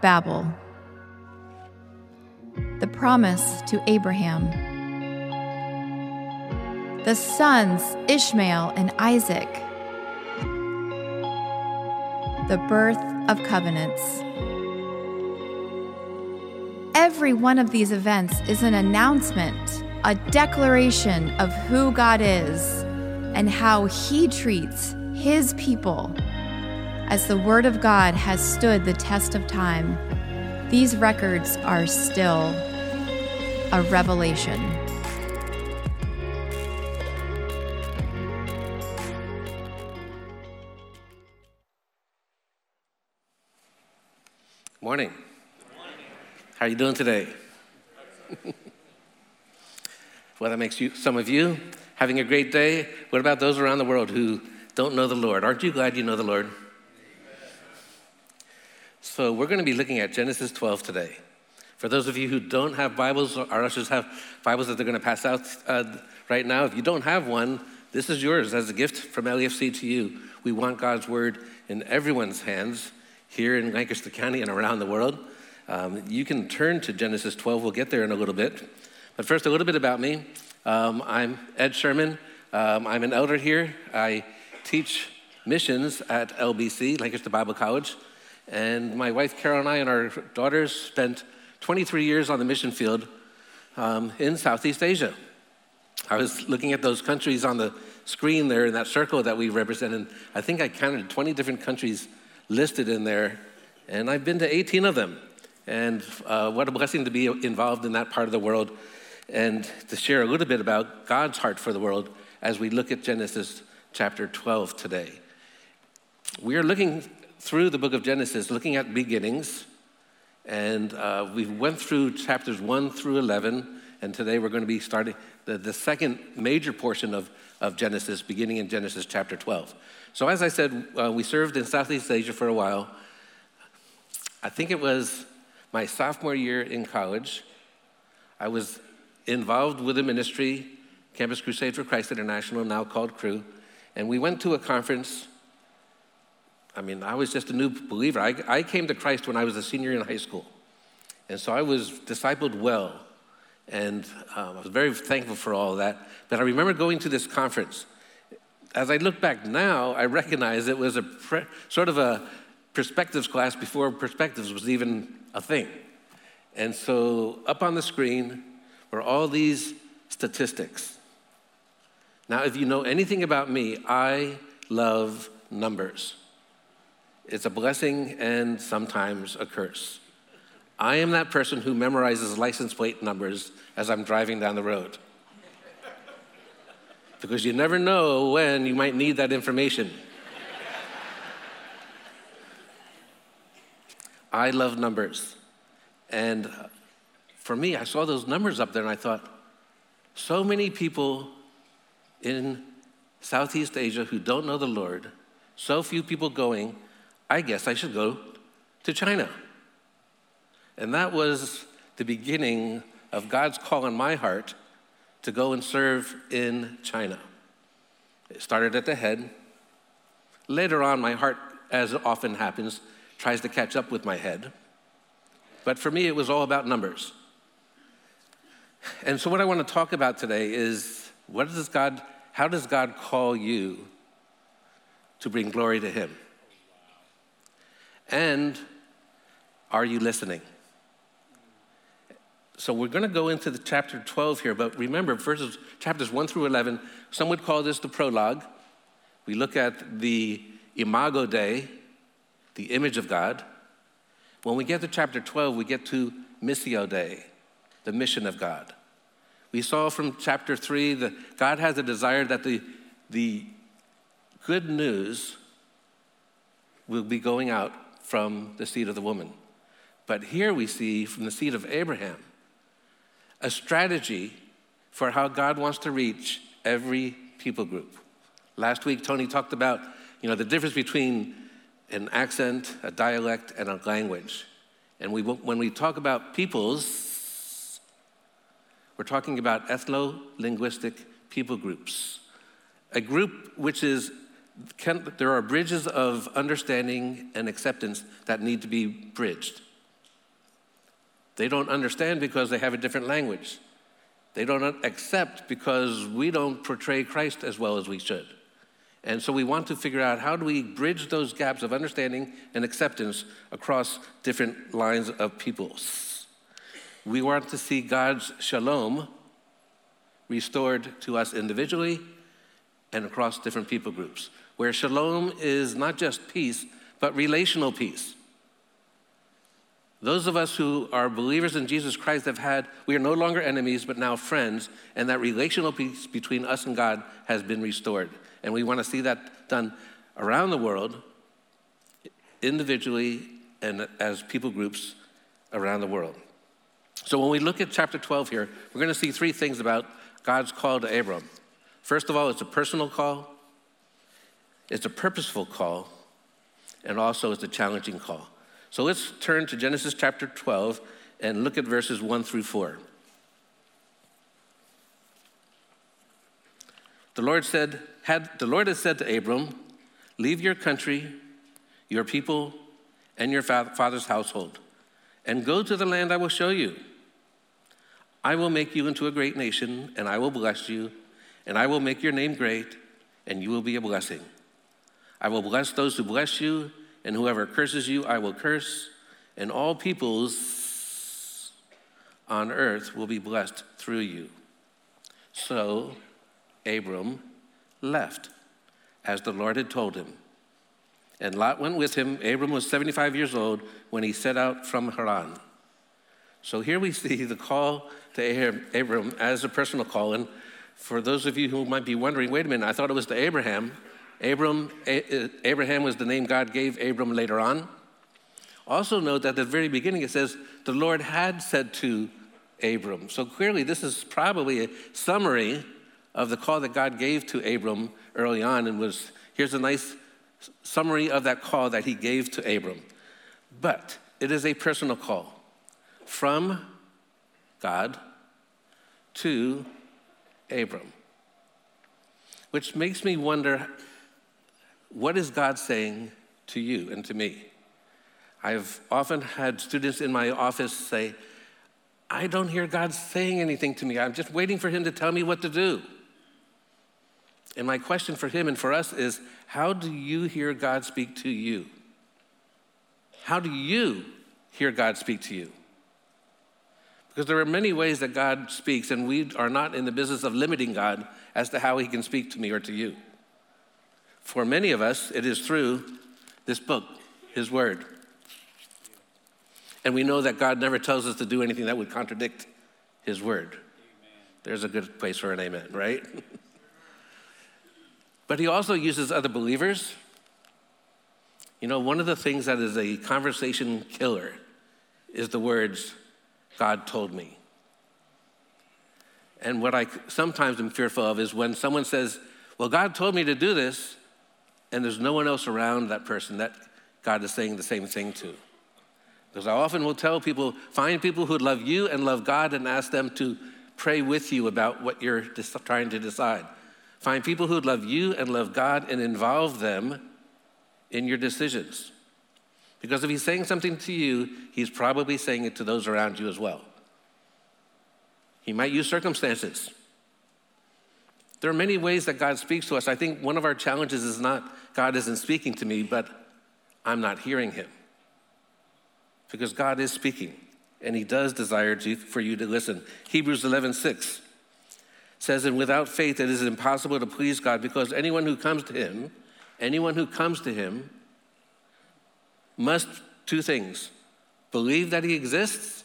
Babel. The promise to Abraham. The sons Ishmael and Isaac. The birth of covenants. Every one of these events is an announcement, a declaration of who God is and how He treats His people. As the Word of God has stood the test of time, these records are still a revelation. Morning. Morning. How are you doing today? well, that makes you some of you having a great day. What about those around the world who don't know the Lord? Aren't you glad you know the Lord? So, we're going to be looking at Genesis 12 today. For those of you who don't have Bibles, our ushers have Bibles that they're going to pass out uh, right now. If you don't have one, this is yours as a gift from LEFC to you. We want God's Word in everyone's hands here in Lancaster County and around the world. Um, you can turn to Genesis 12. We'll get there in a little bit. But first, a little bit about me. Um, I'm Ed Sherman. Um, I'm an elder here. I teach missions at LBC, Lancaster Bible College. And my wife Carol and I and our daughters spent 23 years on the mission field um, in Southeast Asia. I was looking at those countries on the screen there in that circle that we represented. I think I counted 20 different countries listed in there, and I've been to 18 of them. And uh, what a blessing to be involved in that part of the world and to share a little bit about God's heart for the world as we look at Genesis chapter 12 today. We are looking through the book of Genesis, looking at beginnings, and uh, we went through chapters 1 through 11, and today we're going to be starting the, the second major portion of, of Genesis, beginning in Genesis chapter 12. So, as I said, uh, we served in Southeast Asia for a while. I think it was my sophomore year in college. I was involved with a ministry, Campus Crusade for Christ International, now called Cru, and we went to a conference. I mean, I was just a new believer. I, I came to Christ when I was a senior in high school. And so I was discipled well. And um, I was very thankful for all that. But I remember going to this conference as I look back now, I recognize it was a pre- sort of a perspectives class before perspectives was even a thing. And so up on the screen were all these statistics. Now, if you know anything about me, I love numbers. It's a blessing and sometimes a curse. I am that person who memorizes license plate numbers as I'm driving down the road because you never know when you might need that information. I love numbers. And for me, I saw those numbers up there and I thought, so many people in Southeast Asia who don't know the Lord, so few people going, I guess I should go to China. And that was the beginning of God's call in my heart to go and serve in China. It started at the head. Later on, my heart, as often happens, tries to catch up with my head. But for me, it was all about numbers. And so, what I want to talk about today is what does God, how does God call you to bring glory to Him? And are you listening? So we're going to go into the chapter 12 here, but remember, verses chapters 1 through 11, some would call this the prologue. We look at the imago Dei, the image of God. When we get to chapter 12, we get to missio Dei, the mission of God. We saw from chapter 3 that God has a desire that the, the good news will be going out from the seed of the woman. But here we see from the seed of Abraham a strategy for how God wants to reach every people group. Last week, Tony talked about you know, the difference between an accent, a dialect, and a language. And we, when we talk about peoples, we're talking about ethno linguistic people groups. A group which is, can, there are bridges of understanding and acceptance that need to be bridged. They don't understand because they have a different language. They don't accept because we don't portray Christ as well as we should. And so we want to figure out how do we bridge those gaps of understanding and acceptance across different lines of peoples. We want to see God's shalom restored to us individually and across different people groups, where shalom is not just peace, but relational peace. Those of us who are believers in Jesus Christ have had, we are no longer enemies, but now friends, and that relational peace between us and God has been restored. And we want to see that done around the world, individually and as people groups around the world. So when we look at chapter 12 here, we're going to see three things about God's call to Abram. First of all, it's a personal call, it's a purposeful call, and also it's a challenging call. So let's turn to Genesis chapter 12 and look at verses 1 through 4. The Lord said, had, the Lord had said to Abram, Leave your country, your people, and your father's household, and go to the land I will show you. I will make you into a great nation, and I will bless you, and I will make your name great, and you will be a blessing. I will bless those who bless you and whoever curses you, I will curse, and all peoples on earth will be blessed through you. So Abram left, as the Lord had told him. And Lot went with him. Abram was 75 years old when he set out from Haran. So here we see the call to Abram as a personal call. And for those of you who might be wondering, wait a minute, I thought it was to Abraham. Abram, uh, Abraham was the name God gave Abram later on. Also, note that at the very beginning it says, the Lord had said to Abram. So clearly, this is probably a summary of the call that God gave to Abram early on, and was here's a nice summary of that call that he gave to Abram. But it is a personal call from God to Abram, which makes me wonder what is God saying to you and to me? I've often had students in my office say, I don't hear God saying anything to me. I'm just waiting for Him to tell me what to do. And my question for him and for us is how do you hear God speak to you? How do you hear God speak to you? Because there are many ways that God speaks, and we are not in the business of limiting God as to how He can speak to me or to you. For many of us, it is through this book, His Word. And we know that God never tells us to do anything that would contradict His Word. There's a good place for an amen, right? but He also uses other believers. You know, one of the things that is a conversation killer is the words, God told me. And what I sometimes am fearful of is when someone says, Well, God told me to do this, and there's no one else around that person that God is saying the same thing to. Because I often will tell people find people who love you and love God and ask them to pray with you about what you're trying to decide. Find people who love you and love God and involve them in your decisions. Because if he's saying something to you, he's probably saying it to those around you as well. He might use circumstances. There are many ways that God speaks to us. I think one of our challenges is not God isn't speaking to me, but I'm not hearing him. Because God is speaking, and he does desire to, for you to listen. Hebrews 11 6 says, And without faith it is impossible to please God, because anyone who comes to him, anyone who comes to him, must two things believe that he exists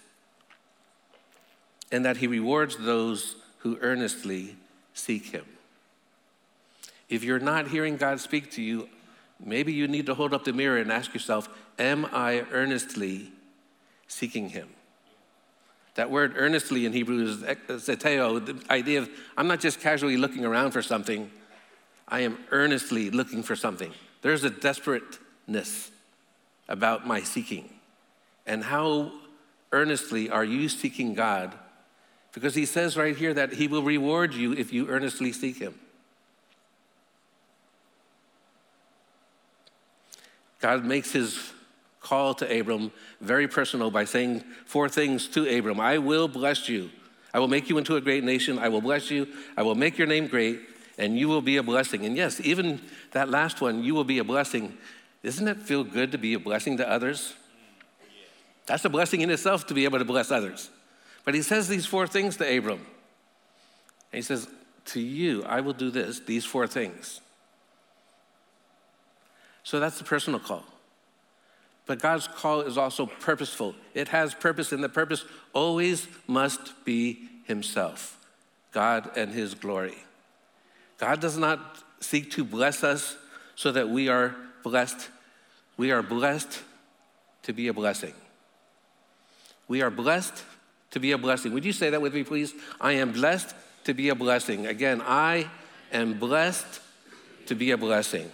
and that he rewards those who earnestly seek Him. If you're not hearing God speak to you, maybe you need to hold up the mirror and ask yourself, Am I earnestly seeking Him? That word earnestly in Hebrew is zeteo, the idea of I'm not just casually looking around for something, I am earnestly looking for something. There's a desperateness about my seeking. And how earnestly are you seeking God because he says right here that he will reward you if you earnestly seek him. God makes his call to Abram, very personal, by saying four things to Abram I will bless you. I will make you into a great nation. I will bless you. I will make your name great, and you will be a blessing. And yes, even that last one, you will be a blessing. Doesn't it feel good to be a blessing to others? That's a blessing in itself to be able to bless others. But he says these four things to Abram. And he says, To you, I will do this, these four things. So that's the personal call. But God's call is also purposeful. It has purpose, and the purpose always must be Himself, God and His glory. God does not seek to bless us so that we are blessed. We are blessed to be a blessing. We are blessed to be a blessing. Would you say that with me, please? I am blessed to be a blessing. Again, I am blessed to be a blessing.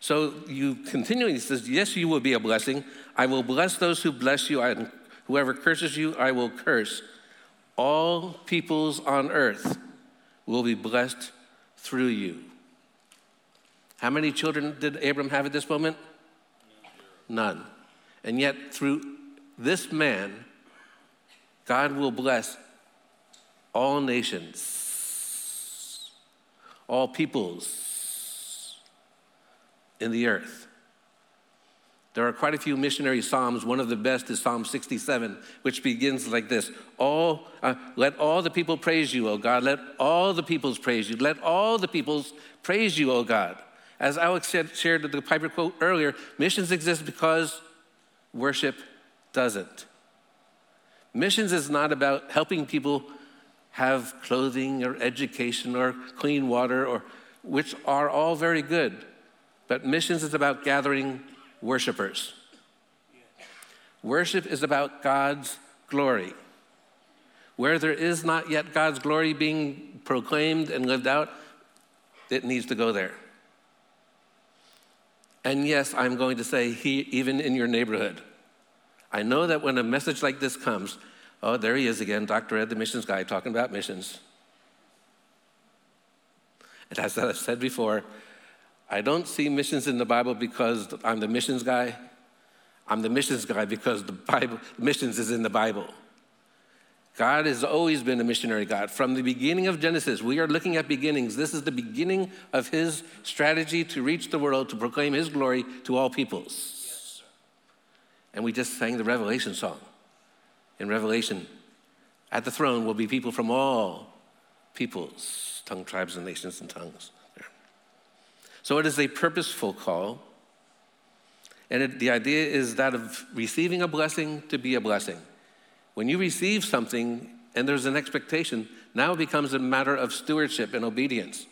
So you continually says, Yes, you will be a blessing. I will bless those who bless you, and whoever curses you, I will curse. All peoples on earth will be blessed through you. How many children did Abram have at this moment? None. And yet, through this man, God will bless all nations, all peoples in the earth. There are quite a few missionary psalms. One of the best is Psalm 67, which begins like this all, uh, Let all the people praise you, O God. Let all the peoples praise you. Let all the peoples praise you, O God. As Alex said, shared the Piper quote earlier, missions exist because worship doesn't. Missions is not about helping people have clothing or education or clean water, or, which are all very good. But missions is about gathering worshipers. Worship is about God's glory. Where there is not yet God's glory being proclaimed and lived out, it needs to go there. And yes, I'm going to say, he, even in your neighborhood. I know that when a message like this comes, oh, there he is again, Dr. Ed, the missions guy, talking about missions. And as I've said before, I don't see missions in the Bible because I'm the missions guy. I'm the missions guy because the Bible, missions is in the Bible. God has always been a missionary God. From the beginning of Genesis, we are looking at beginnings. This is the beginning of his strategy to reach the world, to proclaim his glory to all peoples. And we just sang the Revelation song. In Revelation, at the throne will be people from all peoples, tongue, tribes, and nations and tongues. So it is a purposeful call. And it, the idea is that of receiving a blessing to be a blessing. When you receive something and there's an expectation, now it becomes a matter of stewardship and obedience.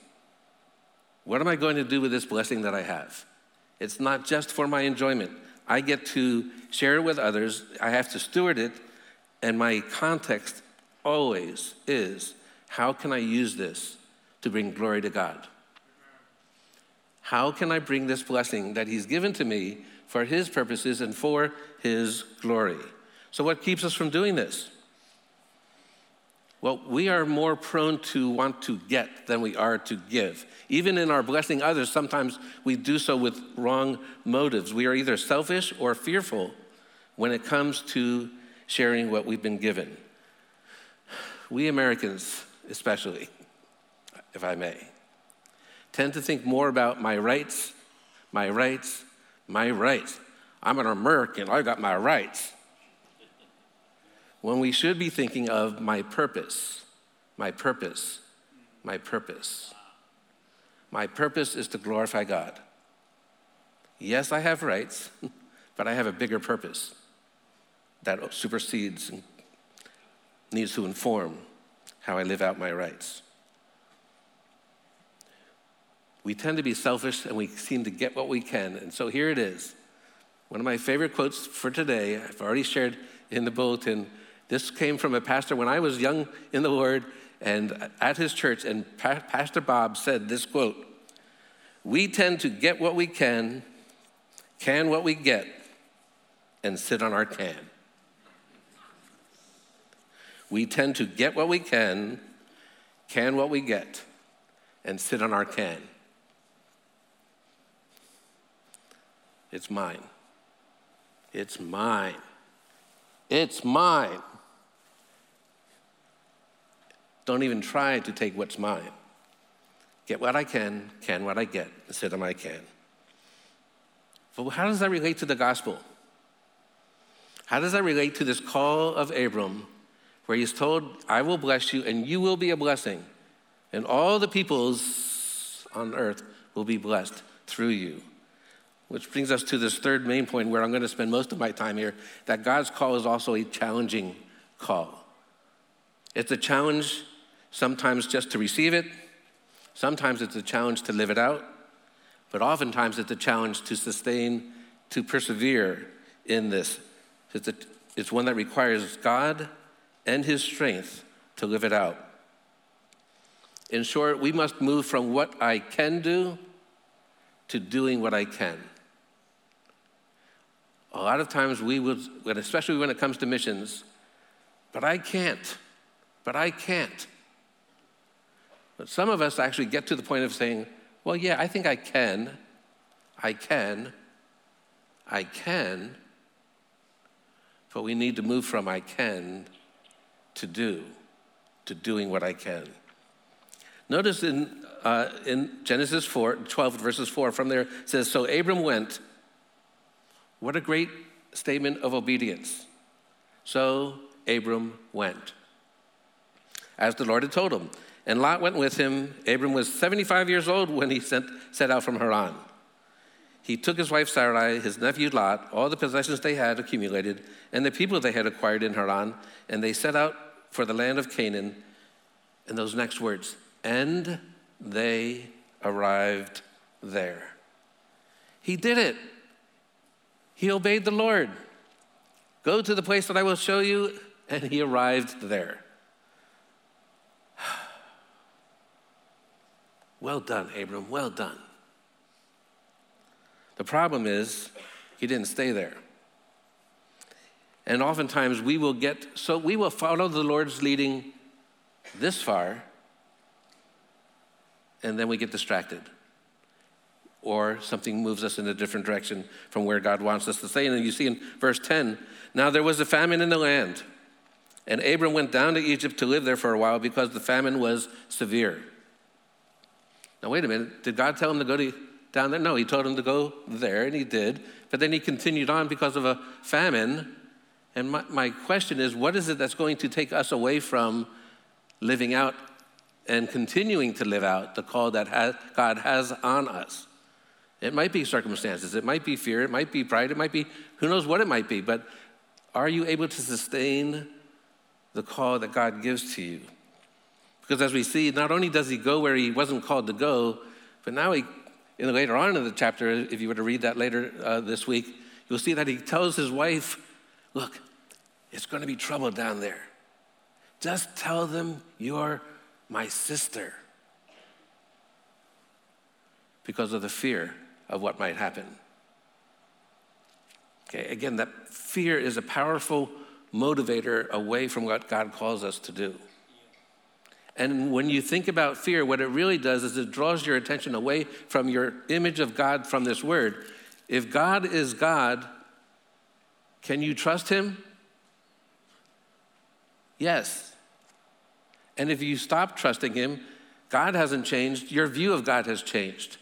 What am I going to do with this blessing that I have? It's not just for my enjoyment. I get to share it with others, I have to steward it, and my context always is how can I use this to bring glory to God? How can I bring this blessing that He's given to me for His purposes and for His glory? So, what keeps us from doing this? Well, we are more prone to want to get than we are to give. Even in our blessing others, sometimes we do so with wrong motives. We are either selfish or fearful when it comes to sharing what we've been given. We Americans, especially, if I may, tend to think more about my rights, my rights, my rights. I'm an American, I got my rights when we should be thinking of my purpose, my purpose, my purpose. My purpose is to glorify God. Yes, I have rights, but I have a bigger purpose that supersedes and needs to inform how I live out my rights. We tend to be selfish and we seem to get what we can. And so here it is. One of my favorite quotes for today, I've already shared in the bulletin this came from a pastor when I was young in the Lord and at his church, and pa- Pastor Bob said this quote We tend to get what we can, can what we get, and sit on our can. We tend to get what we can, can what we get, and sit on our can. It's mine. It's mine. It's mine. Don't even try to take what's mine. Get what I can, can what I get, instead of I can. But how does that relate to the gospel? How does that relate to this call of Abram, where he's told, I will bless you and you will be a blessing, and all the peoples on earth will be blessed through you? Which brings us to this third main point where I'm going to spend most of my time here that God's call is also a challenging call. It's a challenge sometimes just to receive it, sometimes it's a challenge to live it out, but oftentimes it's a challenge to sustain, to persevere in this. It's, a, it's one that requires God and His strength to live it out. In short, we must move from what I can do to doing what I can. A lot of times we would, especially when it comes to missions, but I can't, but I can't. But some of us actually get to the point of saying, well, yeah, I think I can, I can, I can, but we need to move from I can to do, to doing what I can. Notice in, uh, in Genesis 4, 12, verses 4, from there says, So Abram went. What a great statement of obedience. So Abram went, as the Lord had told him. And Lot went with him. Abram was 75 years old when he sent, set out from Haran. He took his wife Sarai, his nephew Lot, all the possessions they had accumulated, and the people they had acquired in Haran, and they set out for the land of Canaan. And those next words, and they arrived there. He did it. He obeyed the Lord. Go to the place that I will show you, and he arrived there. Well done, Abram, well done. The problem is, he didn't stay there. And oftentimes we will get, so we will follow the Lord's leading this far, and then we get distracted. Or something moves us in a different direction from where God wants us to stay. And you see in verse 10 now there was a famine in the land, and Abram went down to Egypt to live there for a while because the famine was severe. Now, wait a minute. Did God tell him to go to, down there? No, he told him to go there, and he did. But then he continued on because of a famine. And my, my question is what is it that's going to take us away from living out and continuing to live out the call that has, God has on us? It might be circumstances, it might be fear, it might be pride, it might be who knows what it might be, but are you able to sustain the call that God gives to you? Because as we see, not only does he go where he wasn't called to go, but now he, in the, later on in the chapter, if you were to read that later uh, this week, you'll see that he tells his wife, Look, it's going to be trouble down there. Just tell them you're my sister. Because of the fear of what might happen. Okay, again, that fear is a powerful motivator away from what God calls us to do. And when you think about fear, what it really does is it draws your attention away from your image of God from this word. If God is God, can you trust him? Yes. And if you stop trusting him, God hasn't changed, your view of God has changed.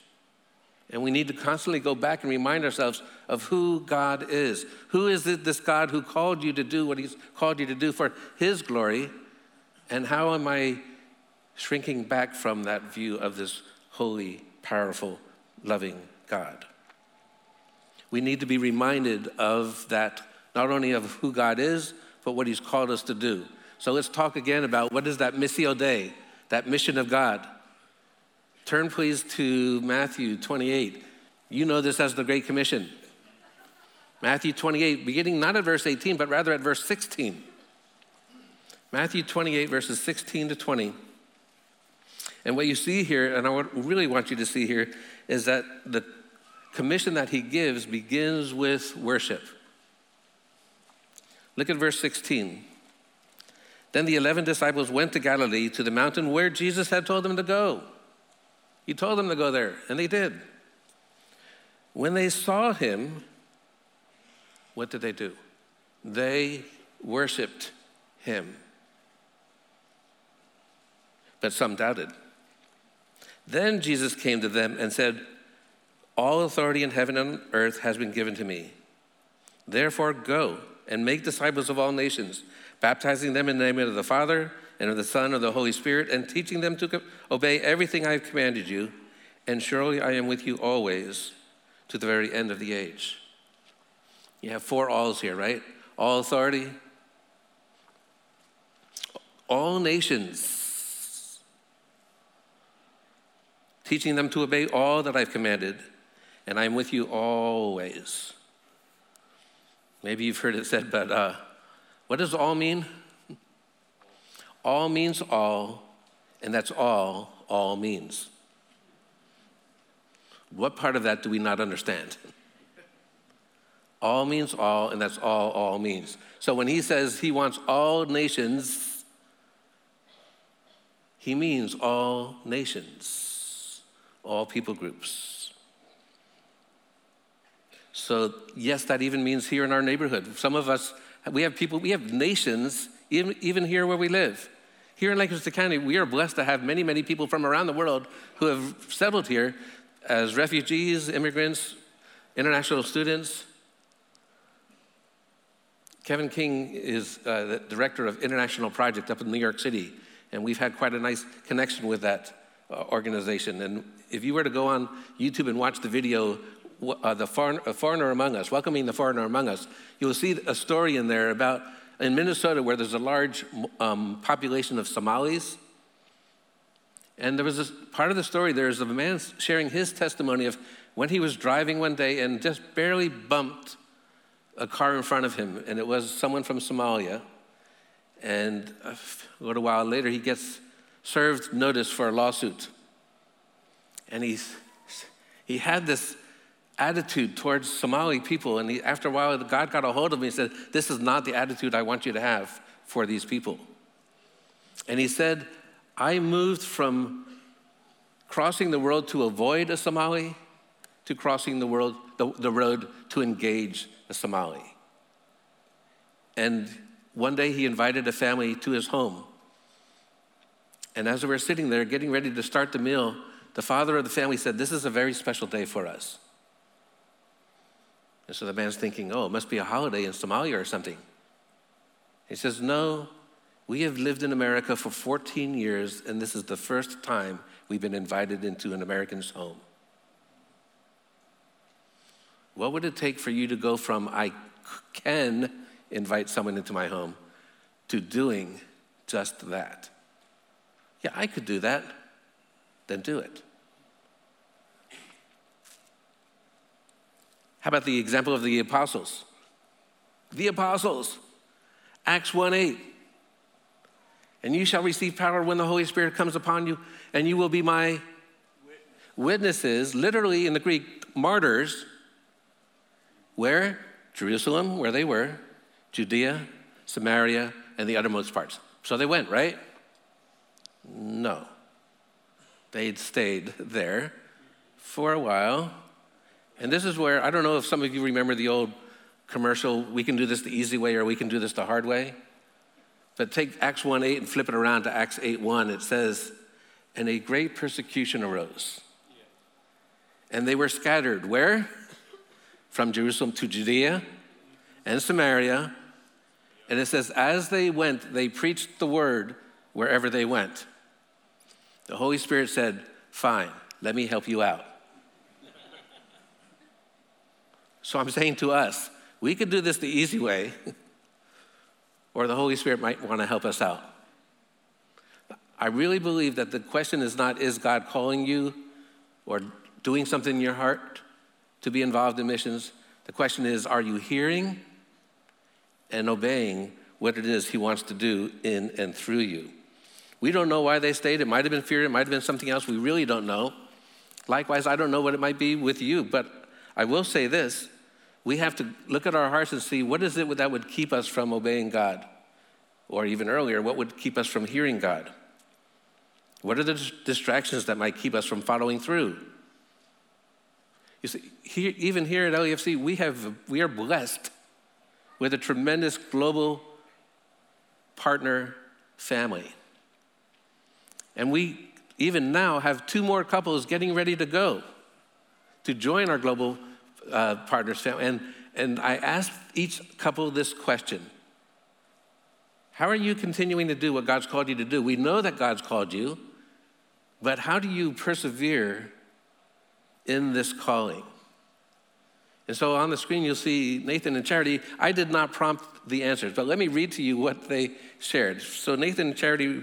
And we need to constantly go back and remind ourselves of who God is. Who is it, this God who called you to do what he's called you to do for his glory? And how am I shrinking back from that view of this holy, powerful, loving God. We need to be reminded of that, not only of who God is, but what He's called us to do. So let's talk again about what is that Missio Dei, that mission of God. Turn please to Matthew 28. You know this as the Great Commission. Matthew 28, beginning not at verse 18, but rather at verse 16. Matthew 28, verses 16 to 20. And what you see here, and I really want you to see here, is that the commission that he gives begins with worship. Look at verse 16. Then the 11 disciples went to Galilee to the mountain where Jesus had told them to go. He told them to go there, and they did. When they saw him, what did they do? They worshiped him. But some doubted. Then Jesus came to them and said, All authority in heaven and earth has been given to me. Therefore, go and make disciples of all nations, baptizing them in the name of the Father and of the Son of the Holy Spirit, and teaching them to obey everything I have commanded you. And surely I am with you always to the very end of the age. You have four alls here, right? All authority, all nations, teaching them to obey all that I've commanded, and I'm with you always. Maybe you've heard it said, but uh, what does all mean? All means all, and that's all all means. What part of that do we not understand? All means all, and that's all all means. So when he says he wants all nations, he means all nations, all people groups. So, yes, that even means here in our neighborhood. Some of us, we have people, we have nations, even, even here where we live. Here in Lancaster County, we are blessed to have many, many people from around the world who have settled here as refugees, immigrants, international students. Kevin King is uh, the director of International Project up in New York City, and we've had quite a nice connection with that uh, organization. And if you were to go on YouTube and watch the video, uh, the foreign, Foreigner Among Us, Welcoming the Foreigner Among Us, you'll see a story in there about in Minnesota where there's a large um, population of Somalis and there was this part of the story there's a man sharing his testimony of when he was driving one day and just barely bumped a car in front of him, and it was someone from Somalia. And a little while later, he gets served notice for a lawsuit. And he's, he had this attitude towards Somali people. And he, after a while, God got a hold of me and said, This is not the attitude I want you to have for these people. And he said, I moved from crossing the world to avoid a Somali to crossing the, world, the, the road to engage a Somali. And one day he invited a family to his home. And as we were sitting there getting ready to start the meal, the father of the family said, This is a very special day for us. And so the man's thinking, Oh, it must be a holiday in Somalia or something. He says, No, we have lived in America for 14 years, and this is the first time we've been invited into an American's home. What would it take for you to go from I can invite someone into my home to doing just that? Yeah, I could do that. Then do it. How about the example of the apostles? The apostles, Acts 1 8. And you shall receive power when the Holy Spirit comes upon you, and you will be my witnesses, literally in the Greek, martyrs. Where? Jerusalem, where they were, Judea, Samaria, and the uttermost parts. So they went, right? No. They'd stayed there for a while. And this is where, I don't know if some of you remember the old commercial, we can do this the easy way or we can do this the hard way. But take Acts 1 8 and flip it around to Acts 8 1. It says, And a great persecution arose. And they were scattered. Where? From Jerusalem to Judea and Samaria. And it says, As they went, they preached the word wherever they went. The Holy Spirit said, Fine, let me help you out. So I'm saying to us, we could do this the easy way. or the Holy Spirit might want to help us out. I really believe that the question is not, is God calling you or doing something in your heart to be involved in missions? The question is, are you hearing and obeying what it is He wants to do in and through you? We don't know why they stayed. It might have been fear, it might have been something else. We really don't know. Likewise, I don't know what it might be with you, but I will say this we have to look at our hearts and see what is it that would keep us from obeying God? Or even earlier, what would keep us from hearing God? What are the distractions that might keep us from following through? You see, here, even here at LEFC, we, have, we are blessed with a tremendous global partner family. And we, even now, have two more couples getting ready to go to join our global uh, partners family. And, and I asked each couple this question How are you continuing to do what God's called you to do? We know that God's called you, but how do you persevere in this calling? And so on the screen, you'll see Nathan and Charity. I did not prompt the answers, but let me read to you what they shared. So Nathan and Charity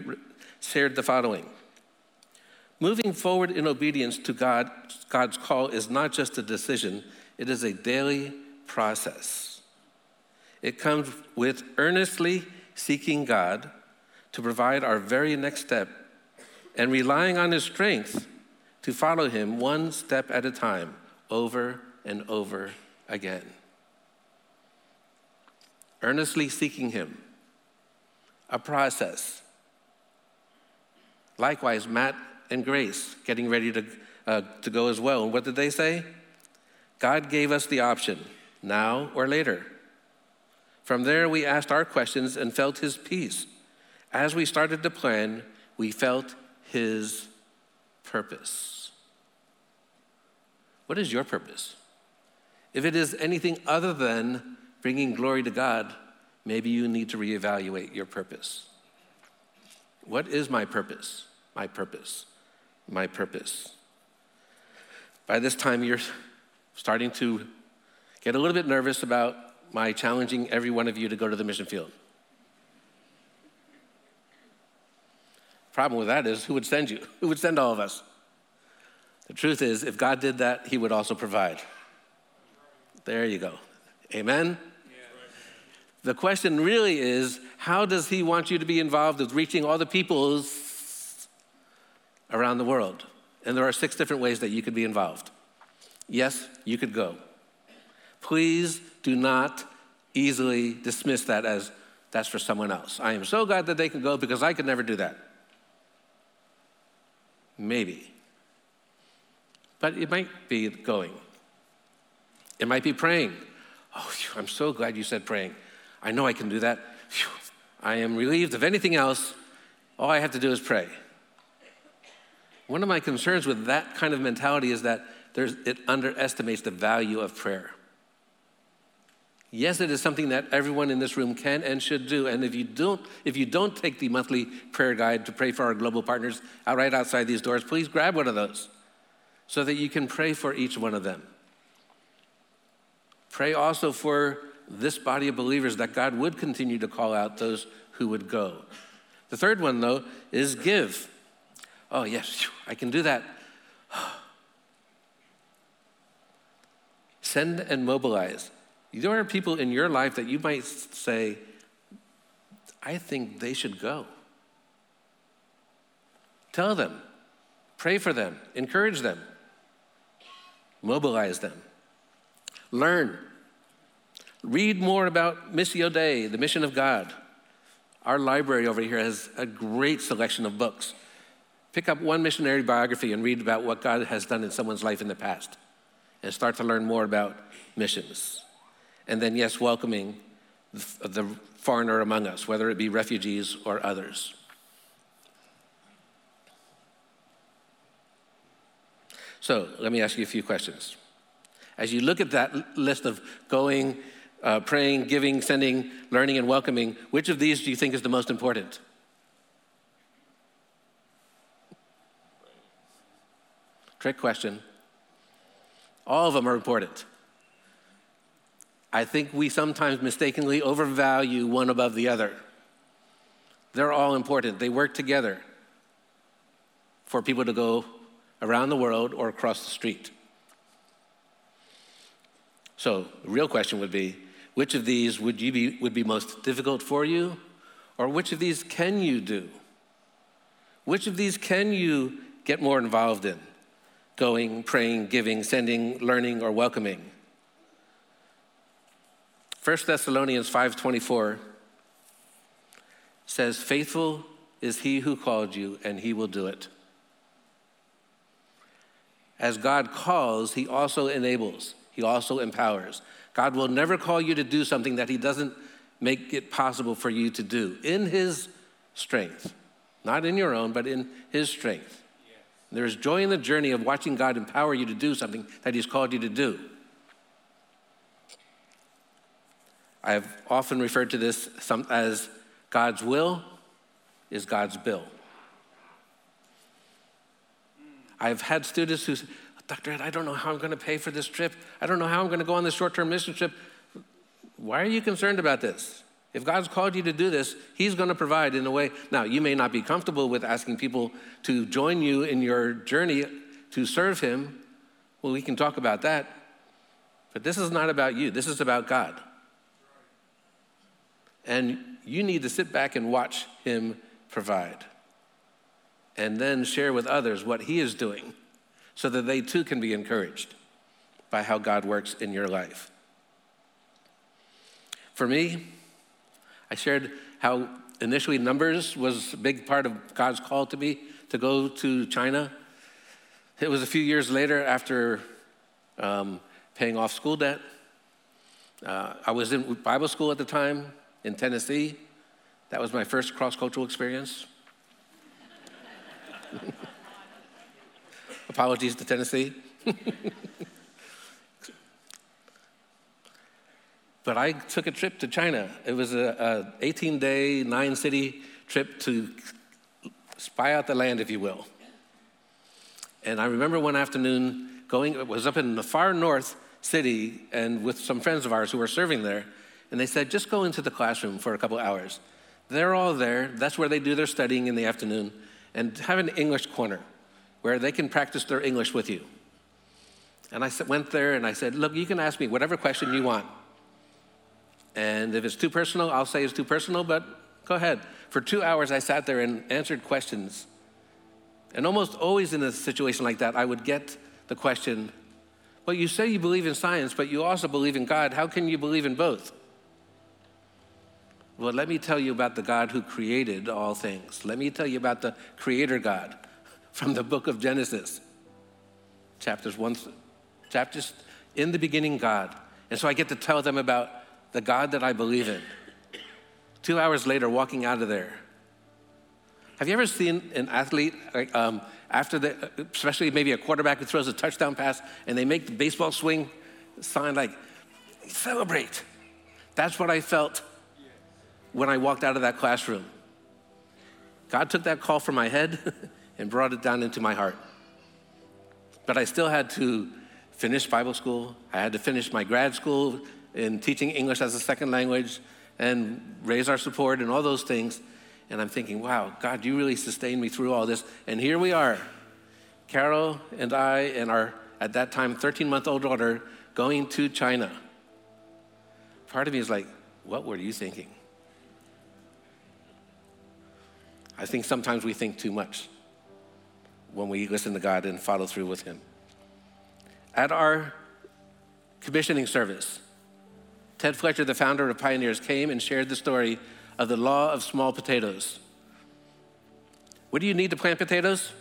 shared the following Moving forward in obedience to God, God's call is not just a decision, it is a daily process. It comes with earnestly seeking God to provide our very next step and relying on His strength to follow Him one step at a time, over and over again. Earnestly seeking Him, a process. Likewise, Matt and Grace getting ready to, uh, to go as well. And what did they say? God gave us the option, now or later. From there, we asked our questions and felt His peace. As we started to plan, we felt His purpose. What is your purpose? If it is anything other than bringing glory to God, maybe you need to reevaluate your purpose. What is my purpose? My purpose my purpose. By this time, you're starting to get a little bit nervous about my challenging every one of you to go to the mission field. Problem with that is, who would send you? Who would send all of us? The truth is, if God did that, He would also provide. There you go. Amen? The question really is how does He want you to be involved with reaching all the peoples around the world. And there are six different ways that you could be involved. Yes, you could go. Please do not easily dismiss that as that's for someone else. I am so glad that they can go because I could never do that. Maybe. But it might be going. It might be praying. Oh, I'm so glad you said praying. I know I can do that. I am relieved. of anything else, all I have to do is pray. One of my concerns with that kind of mentality is that it underestimates the value of prayer. Yes, it is something that everyone in this room can and should do. And if you don't, if you don't take the monthly prayer guide to pray for our global partners out right outside these doors, please grab one of those so that you can pray for each one of them. Pray also for this body of believers that God would continue to call out those who would go. The third one, though, is give. Oh, yes, I can do that. Send and mobilize. There are people in your life that you might say, I think they should go. Tell them, pray for them, encourage them, mobilize them. Learn. Read more about Missio Dei, the mission of God. Our library over here has a great selection of books Pick up one missionary biography and read about what God has done in someone's life in the past and start to learn more about missions. And then, yes, welcoming the foreigner among us, whether it be refugees or others. So, let me ask you a few questions. As you look at that list of going, uh, praying, giving, sending, learning, and welcoming, which of these do you think is the most important? Trick question. All of them are important. I think we sometimes mistakenly overvalue one above the other. They're all important, they work together for people to go around the world or across the street. So, the real question would be which of these would, you be, would be most difficult for you? Or which of these can you do? Which of these can you get more involved in? Going, praying, giving, sending, learning, or welcoming. 1 Thessalonians 5:24 says, "Faithful is he who called you, and he will do it." As God calls, he also enables, he also empowers. God will never call you to do something that He doesn't make it possible for you to do in His strength. Not in your own, but in His strength. Yes. There's joy in the journey of watching God empower you to do something that He's called you to do. I've often referred to this as God's will is God's bill. I've had students who say, Dr. Ed, I don't know how I'm going to pay for this trip. I don't know how I'm going to go on this short term mission trip. Why are you concerned about this? If God's called you to do this, He's going to provide in a way. Now, you may not be comfortable with asking people to join you in your journey to serve Him. Well, we can talk about that. But this is not about you, this is about God. And you need to sit back and watch Him provide. And then share with others what He is doing so that they too can be encouraged by how God works in your life. For me, I shared how initially numbers was a big part of God's call to me to go to China. It was a few years later after um, paying off school debt. Uh, I was in Bible school at the time in Tennessee. That was my first cross cultural experience. Apologies to Tennessee. but I took a trip to China. It was a 18 day, nine city trip to spy out the land, if you will. And I remember one afternoon going, it was up in the far north city and with some friends of ours who were serving there. And they said, just go into the classroom for a couple hours. They're all there. That's where they do their studying in the afternoon. And have an English corner where they can practice their English with you. And I went there and I said, Look, you can ask me whatever question you want. And if it's too personal, I'll say it's too personal, but go ahead. For two hours, I sat there and answered questions. And almost always in a situation like that, I would get the question, Well, you say you believe in science, but you also believe in God. How can you believe in both? Well, let me tell you about the God who created all things. Let me tell you about the Creator God from the book of Genesis, chapters one, chapters in the beginning, God. And so I get to tell them about the God that I believe in. Two hours later, walking out of there. Have you ever seen an athlete, like, um, after the, especially maybe a quarterback who throws a touchdown pass and they make the baseball swing sign like, celebrate? That's what I felt when I walked out of that classroom. God took that call from my head and brought it down into my heart. But I still had to finish Bible school. I had to finish my grad school in teaching English as a second language and raise our support and all those things. And I'm thinking, wow, God, you really sustained me through all this. And here we are, Carol and I and our, at that time, 13 month old daughter going to China. Part of me is like, what were you thinking? I think sometimes we think too much when we listen to God and follow through with Him. At our commissioning service, Ted Fletcher, the founder of Pioneers, came and shared the story of the law of small potatoes. What do you need to plant potatoes?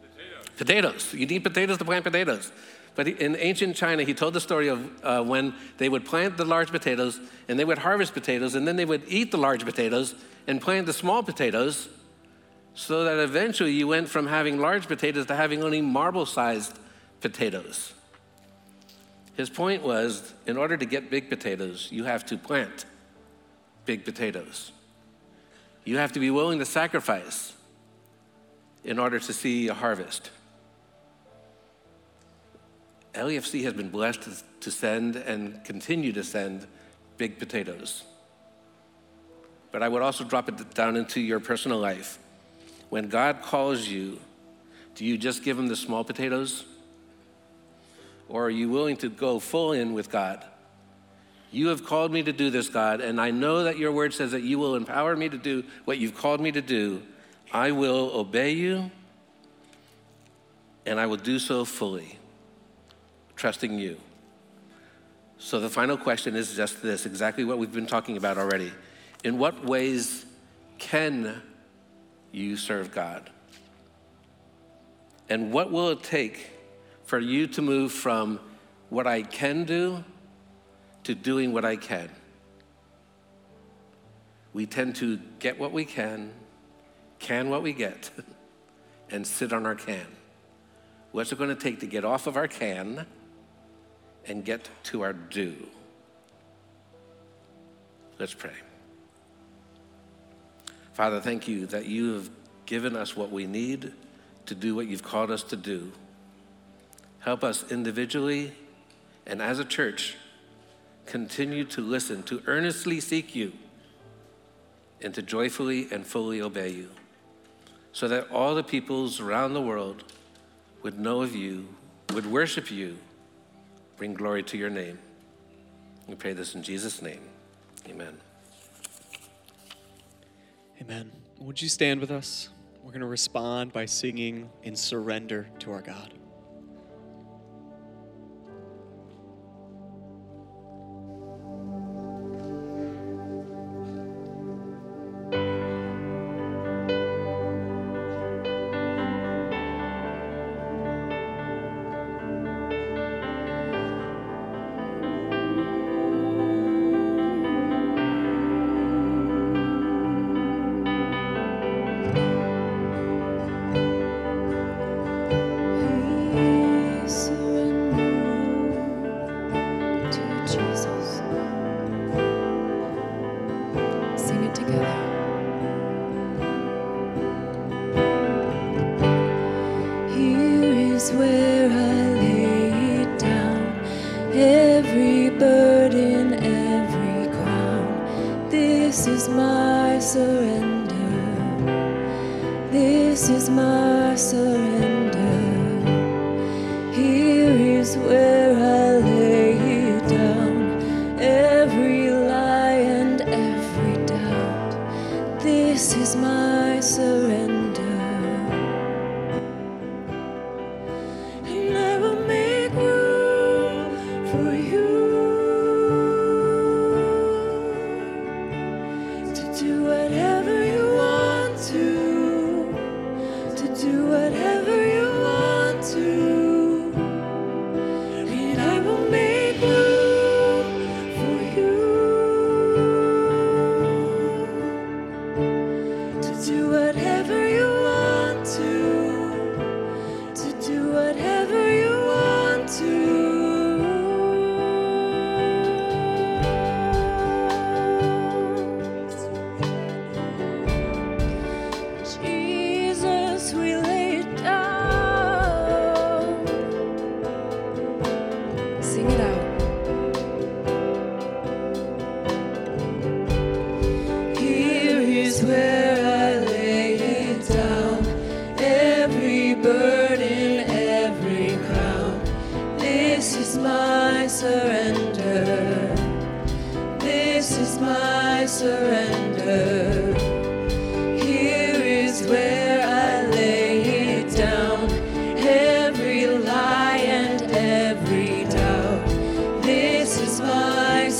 Potatoes. Potatoes. You need potatoes to plant potatoes. But in ancient China, he told the story of uh, when they would plant the large potatoes and they would harvest potatoes and then they would eat the large potatoes and plant the small potatoes so that eventually you went from having large potatoes to having only marble sized potatoes. His point was in order to get big potatoes, you have to plant big potatoes. You have to be willing to sacrifice in order to see a harvest. LEFC has been blessed to send and continue to send big potatoes. But I would also drop it down into your personal life. When God calls you, do you just give him the small potatoes? Or are you willing to go full in with God? You have called me to do this, God, and I know that your word says that you will empower me to do what you've called me to do. I will obey you, and I will do so fully trusting you. So the final question is just this exactly what we've been talking about already. In what ways can you serve God? And what will it take for you to move from what I can do to doing what I can. We tend to get what we can, can what we get, and sit on our can. What's it going to take to get off of our can and get to our do? Let's pray. Father, thank you that you have given us what we need to do what you've called us to do. Help us individually and as a church continue to listen, to earnestly seek you, and to joyfully and fully obey you, so that all the peoples around the world would know of you, would worship you, bring glory to your name. We pray this in Jesus' name. Amen. Amen. Would you stand with us? We're going to respond by singing in surrender to our God.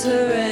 surrender.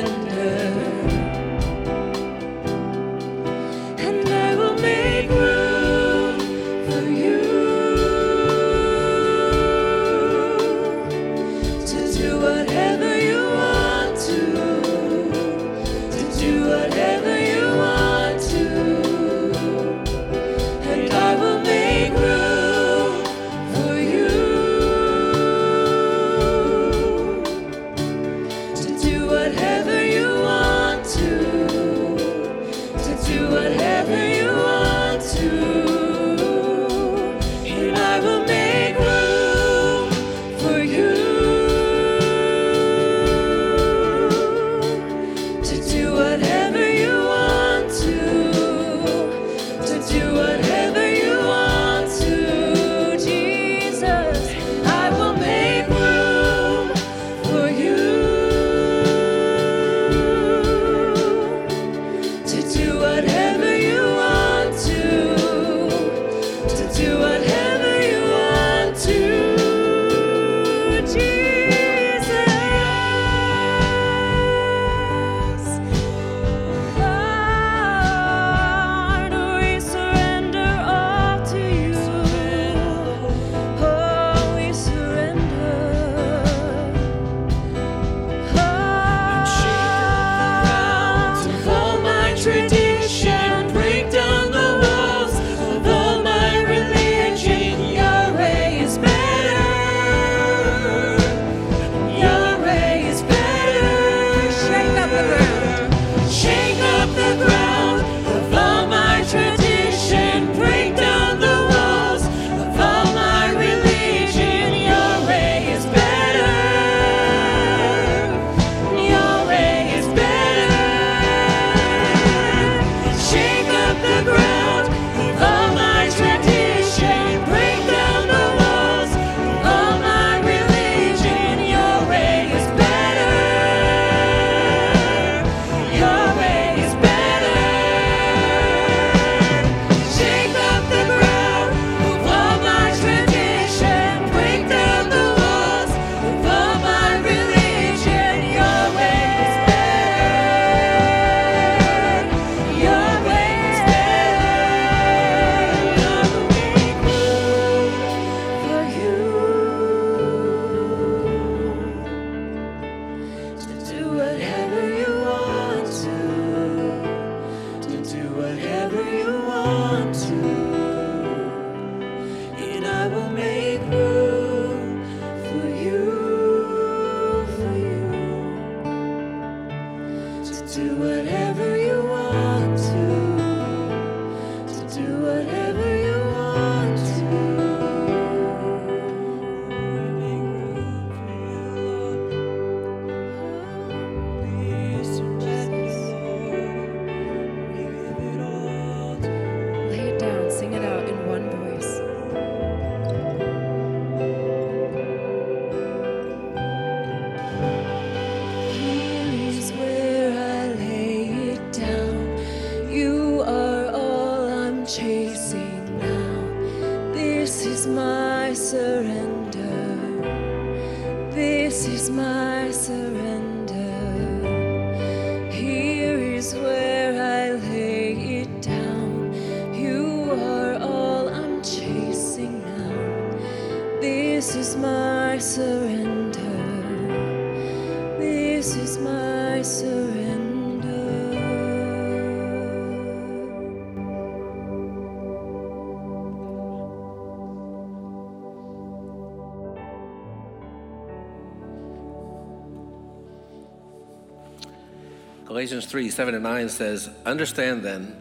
Galatians 3 7 and 9 says, Understand then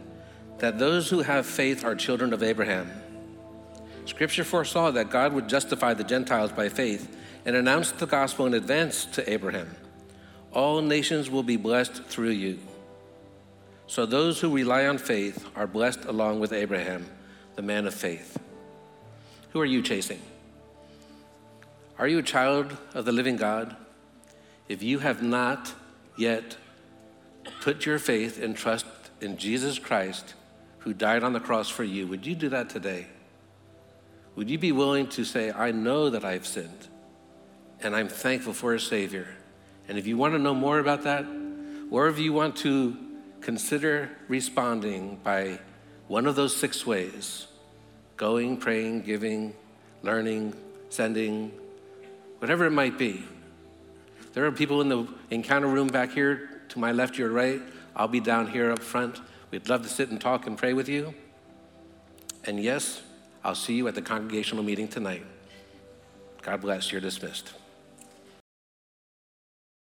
that those who have faith are children of Abraham. Scripture foresaw that God would justify the Gentiles by faith and announced the gospel in advance to Abraham. All nations will be blessed through you. So those who rely on faith are blessed along with Abraham, the man of faith. Who are you chasing? Are you a child of the living God? If you have not yet put your faith and trust in Jesus Christ, who died on the cross for you, would you do that today? Would you be willing to say, I know that I've sinned, and I'm thankful for a Savior? And if you want to know more about that, or if you want to consider responding by one of those six ways going, praying, giving, learning, sending, whatever it might be. There are people in the encounter room back here to my left, your right. I'll be down here up front. We'd love to sit and talk and pray with you. And yes, I'll see you at the congregational meeting tonight. God bless. You're dismissed.